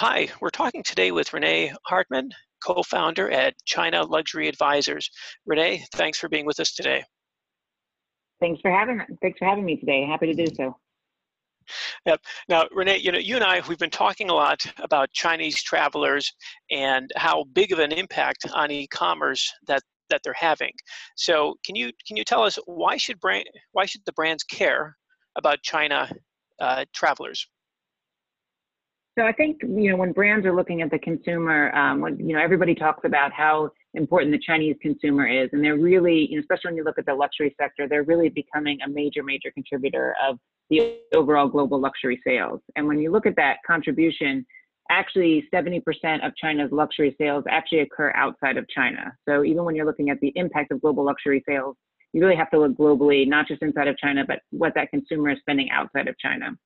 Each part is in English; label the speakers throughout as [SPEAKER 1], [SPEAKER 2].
[SPEAKER 1] Hi, we're talking today with Renee Hartman, co-founder at China Luxury Advisors. Renee, thanks for being with us today.
[SPEAKER 2] Thanks for having thanks for having me today. Happy to do so.
[SPEAKER 1] Yep. Now, Renee, you know, you and I, we've been talking a lot about Chinese travelers and how big of an impact on e-commerce that that they're having. So, can you can you tell us why should brand why should the brands care about China uh, travelers?
[SPEAKER 2] So I think you know when brands are looking at the consumer, um, when, you know everybody talks about how important the Chinese consumer is, and they're really, you know, especially when you look at the luxury sector, they're really becoming a major, major contributor of the overall global luxury sales. And when you look at that contribution, actually 70% of China's luxury sales actually occur outside of China. So even when you're looking at the impact of global luxury sales, you really have to look globally, not just inside of China, but what that consumer is spending outside of China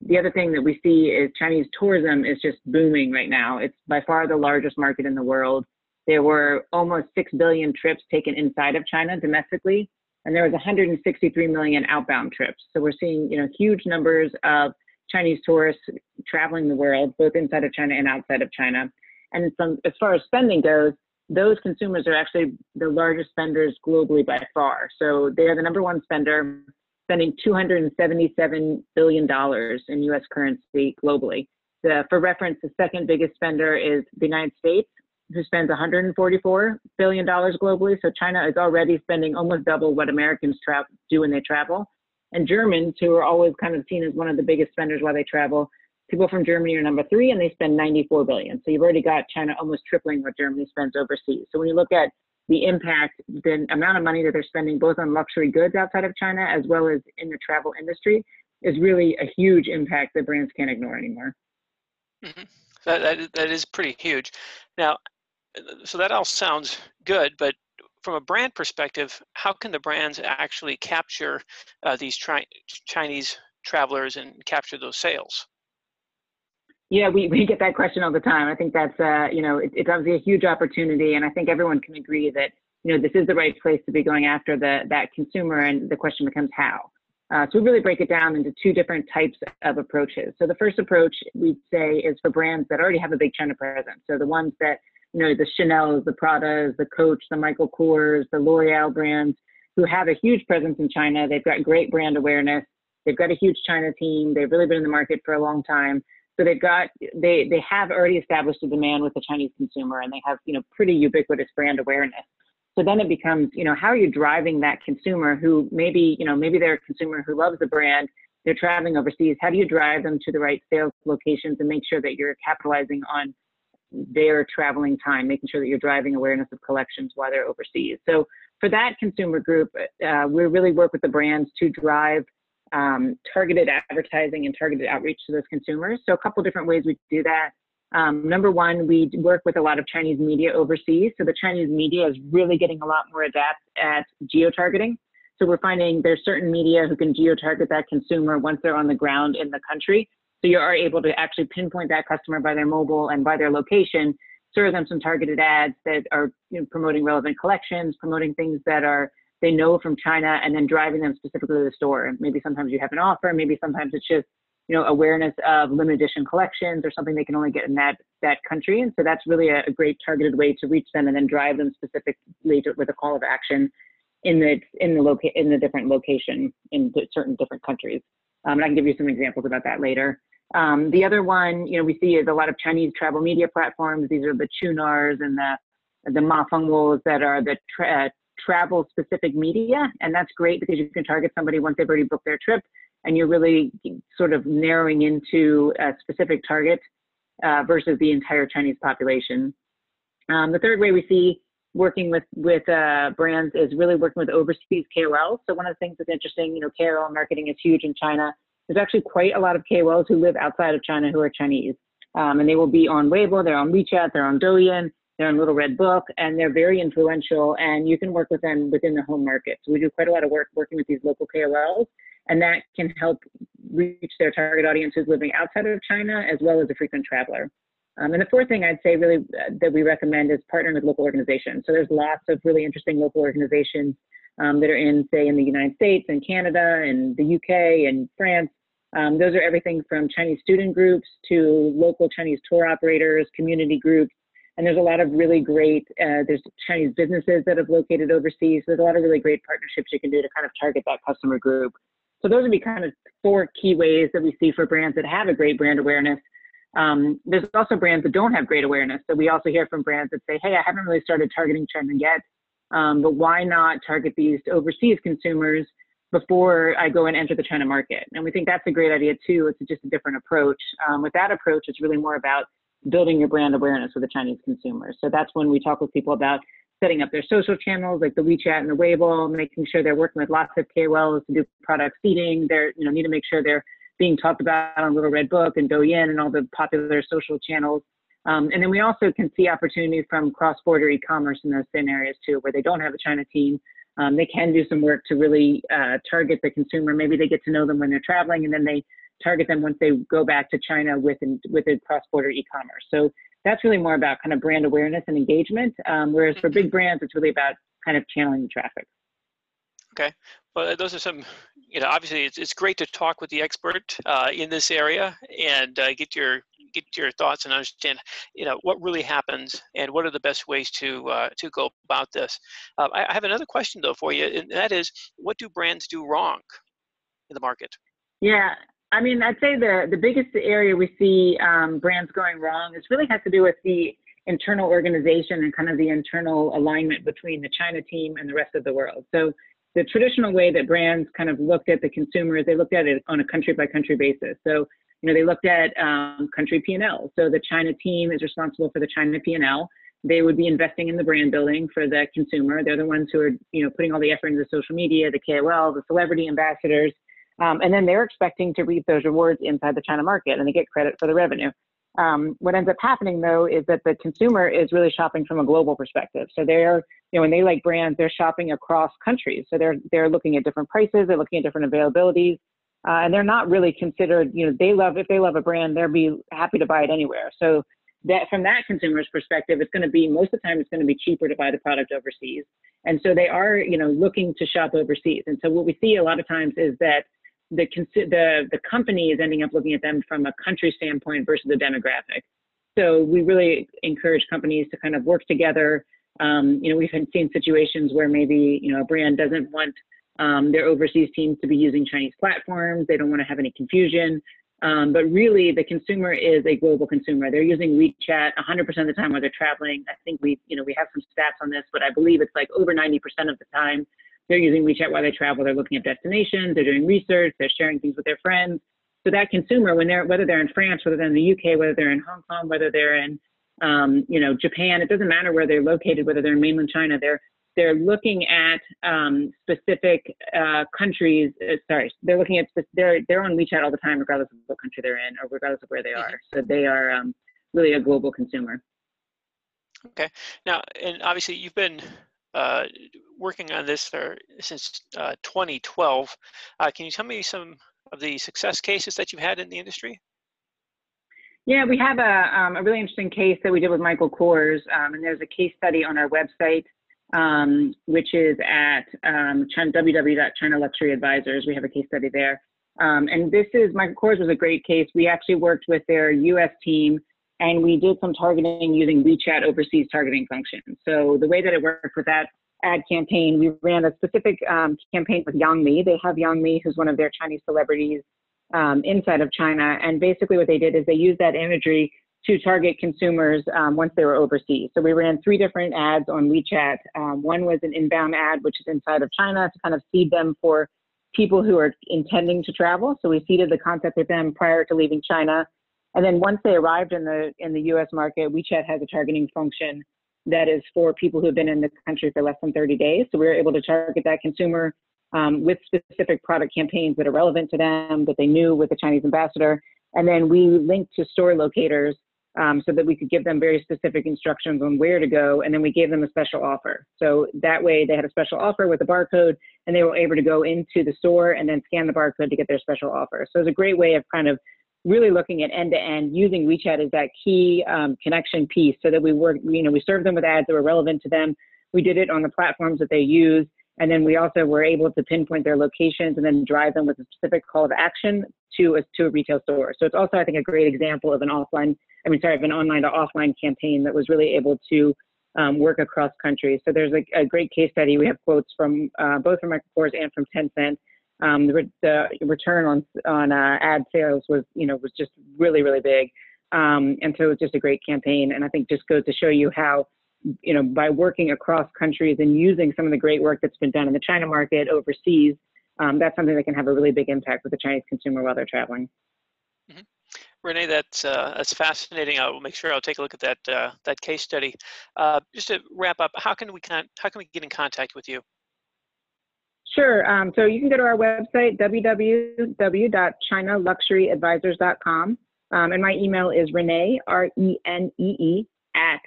[SPEAKER 2] the other thing that we see is Chinese tourism is just booming right now. It's by far the largest market in the world. There were almost 6 billion trips taken inside of China domestically, and there was 163 million outbound trips. So we're seeing, you know, huge numbers of Chinese tourists traveling the world, both inside of China and outside of China. And as far as spending goes, those consumers are actually the largest spenders globally by far. So they are the number one spender spending $277 billion in US currency globally. The, for reference, the second biggest spender is the United States, who spends $144 billion globally. So China is already spending almost double what Americans tra- do when they travel. And Germans, who are always kind of seen as one of the biggest spenders while they travel, people from Germany are number three and they spend 94 billion. So you've already got China almost tripling what Germany spends overseas. So when you look at the impact, the amount of money that they're spending both on luxury goods outside of China as well as in the travel industry is really a huge impact that brands can't ignore anymore.
[SPEAKER 1] Mm-hmm. That, that, that is pretty huge. Now, so that all sounds good, but from a brand perspective, how can the brands actually capture uh, these tri- Chinese travelers and capture those sales?
[SPEAKER 2] Yeah, we, we get that question all the time. I think that's, uh, you know, it, it's obviously a huge opportunity. And I think everyone can agree that, you know, this is the right place to be going after the, that consumer. And the question becomes how. Uh, so we really break it down into two different types of approaches. So the first approach we'd say is for brands that already have a big China presence. So the ones that, you know, the Chanel's, the Prada's, the Coach, the Michael Kors, the L'Oreal brands who have a huge presence in China. They've got great brand awareness. They've got a huge China team. They've really been in the market for a long time. So they've got they they have already established a demand with the Chinese consumer, and they have you know pretty ubiquitous brand awareness. So then it becomes you know how are you driving that consumer who maybe you know maybe they're a consumer who loves the brand, they're traveling overseas. How do you drive them to the right sales locations and make sure that you're capitalizing on their traveling time, making sure that you're driving awareness of collections while they're overseas. So for that consumer group, uh, we really work with the brands to drive um, targeted advertising and targeted outreach to those consumers. So a couple different ways we do that. Um, number one, we work with a lot of Chinese media overseas. So the Chinese media is really getting a lot more adept at geo-targeting. So we're finding there's certain media who can geo-target that consumer once they're on the ground in the country. So you are able to actually pinpoint that customer by their mobile and by their location, serve them some targeted ads that are you know, promoting relevant collections, promoting things that are they know from China and then driving them specifically to the store. Maybe sometimes you have an offer, maybe sometimes it's just you know awareness of limited edition collections or something they can only get in that that country. And so that's really a, a great targeted way to reach them and then drive them specifically to, with a call of action in the in the loca- in the different location in certain different countries. Um, and I can give you some examples about that later. Um, the other one, you know, we see is a lot of Chinese travel media platforms. These are the Qunars and the the Mafengwos that are the tra- travel specific media. And that's great because you can target somebody once they've already booked their trip and you're really sort of narrowing into a specific target uh, versus the entire Chinese population. Um, the third way we see working with with uh, brands is really working with overseas KOLs. So one of the things that's interesting, you know, KOL marketing is huge in China. There's actually quite a lot of KOLs who live outside of China who are Chinese, um, and they will be on Weibo, they're on WeChat, they're on Douyin, they're in Little Red Book, and they're very influential. And you can work with them within the home market. So we do quite a lot of work working with these local KOLs, and that can help reach their target audiences living outside of China as well as a frequent traveler. Um, and the fourth thing I'd say really uh, that we recommend is partnering with local organizations. So there's lots of really interesting local organizations um, that are in, say, in the United States and Canada and the UK and France Um, those are everything from Chinese student groups to local Chinese tour operators, community groups, and there's a lot of really great, uh, there's Chinese businesses that have located overseas. There's a lot of really great partnerships you can do to kind of target that customer group. So those would be kind of four key ways that we see for brands that have a great brand awareness. Um, there's also brands that don't have great awareness. So we also hear from brands that say, hey, I haven't really started targeting China yet, um, but why not target these overseas consumers before I go and enter the China market? And we think that's a great idea too. It's just a different approach. Um, with that approach, it's really more about building your brand awareness with the Chinese consumers. So that's when we talk with people about setting up their social channels like the WeChat and the Weibo, making sure they're working with lots of KOLs to do product seeding. They're, you know, need to make sure they're being talked about on Little Red Book and Douyin and all the popular social channels. Um, and then we also can see opportunities from cross-border e-commerce in those same areas too, where they don't have a China team. Um, they can do some work to really uh, target the consumer. Maybe they get to know them when they're traveling, and then they target them once they go back to China with with a cross-border e-commerce. So that's really more about kind of brand awareness and engagement. Um, whereas for big brands, it's really about kind of channeling the traffic.
[SPEAKER 1] Okay. Well, those are some, you know, obviously it's, it's great to talk with the expert uh, in this area and uh, get your get your thoughts and understand, you know, what really happens and what are the best ways to uh, to go about this. Uh, I, I have another question though for you, and that is, what do brands do wrong in the market?
[SPEAKER 2] Yeah, I mean, I'd say the the biggest area we see um, brands going wrong is really has to do with the internal organization and kind of the internal alignment between the China team and the rest of the world. So the traditional way that brands kind of looked at the consumers, they looked at it on a country by country basis. So you know they looked at um, country P&L. So the China team is responsible for the China P&L. They would be investing in the brand building for the consumer. They're the ones who are you know putting all the effort into social media, the KOL, the celebrity ambassadors um, and then they're expecting to reap those rewards inside the China market and they get credit for the revenue. Um, what ends up happening though is that the consumer is really shopping from a global perspective. So they're, you know, when they like brands, they're shopping across countries. So they're they're looking at different prices, they're looking at different availabilities, uh, and they're not really considered. You know, they love if they love a brand, they'll be happy to buy it anywhere. So that from that consumer's perspective, it's going to be most of the time it's going to be cheaper to buy the product overseas, and so they are, you know, looking to shop overseas. And so what we see a lot of times is that the, the, the company is ending up looking at them from a country standpoint versus a demographic. So we really encourage companies to kind of work together. Um, you know, we've seen situations where maybe, you know, a brand doesn't want um, their overseas teams to be using Chinese platforms. They don't want to have any confusion. Um, but really, the consumer is a global consumer. They're using WeChat 100% of the time while they're traveling. I think we, you know, we have some stats on this, but I believe it's like over 90% of the time they're using WeChat while they travel. They're looking at destinations. They're doing research. They're sharing things with their friends. So that consumer, when they're whether they're in France, whether they're in the UK, whether they're in Hong Kong, whether they're in um, you know Japan, it doesn't matter where they're located, whether they're in mainland China. They're they're looking at um, specific uh, countries. Uh, sorry, they're looking at they're they're on WeChat all the time, regardless of what country they're in or regardless of where they are. So they are um, really a global consumer.
[SPEAKER 1] Okay. Now, and obviously, you've been uh, working on this for, since uh, 2012. Uh, can you tell me some of the success cases that you've had in the industry?
[SPEAKER 2] Yeah, we have a, um, a really interesting case that we did with Michael Kors, um, and there's a case study on our website, um, which is at um, www.china luxury advisors. We have a case study there. Um, and this is, Michael Kors was a great case. We actually worked with their US team and we did some targeting using WeChat overseas targeting function. So the way that it worked with that ad campaign, we ran a specific um, campaign with Yang Mi. They have Yang Mi, who's one of their Chinese celebrities um, inside of China. And basically what they did is they used that imagery to target consumers um, once they were overseas. So we ran three different ads on WeChat. Um, one was an inbound ad, which is inside of China to kind of seed them for people who are intending to travel. So we seeded the concept with them prior to leaving China. And then once they arrived in the in the U.S. market, WeChat has a targeting function that is for people who have been in the country for less than 30 days. So we were able to target that consumer um, with specific product campaigns that are relevant to them that they knew with the Chinese ambassador. And then we linked to store locators um, so that we could give them very specific instructions on where to go. And then we gave them a special offer. So that way they had a special offer with a barcode and they were able to go into the store and then scan the barcode to get their special offer. So it's a great way of kind of really looking at end to end, using WeChat as that key um, connection piece so that we work, you know, we serve them with ads that were relevant to them. We did it on the platforms that they use. And then we also were able to pinpoint their locations and then drive them with a specific call of action to a, to a retail store. So it's also, I think, a great example of an offline, I mean, sorry, of an online to offline campaign that was really able to um, work across countries. So there's a, a, great case study. We have quotes from uh, both from Kors and from Tencent. Um, the, the, return on on uh, ad sales was, you know, was just really, really big. Um, and so it was just a great campaign. And I think just goes to show you how you know, by working across countries and using some of the great work that's been done in the China market overseas, um, that's something that can have a really big impact with the Chinese consumer while they're traveling.
[SPEAKER 1] Mm-hmm. Renee, that's uh, that's fascinating. I'll make sure I'll take a look at that uh, that case study. Uh, just to wrap up, how can we con- how can we get in contact with you?
[SPEAKER 2] Sure. Um, so you can go to our website www.chinaluxuryadvisors.com, um, and my email is Renee R E N E E at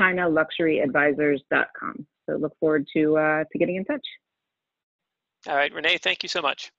[SPEAKER 2] chinaluxuryadvisors.com. So look forward to uh, to getting in touch.
[SPEAKER 1] All right, Renee, thank you so much.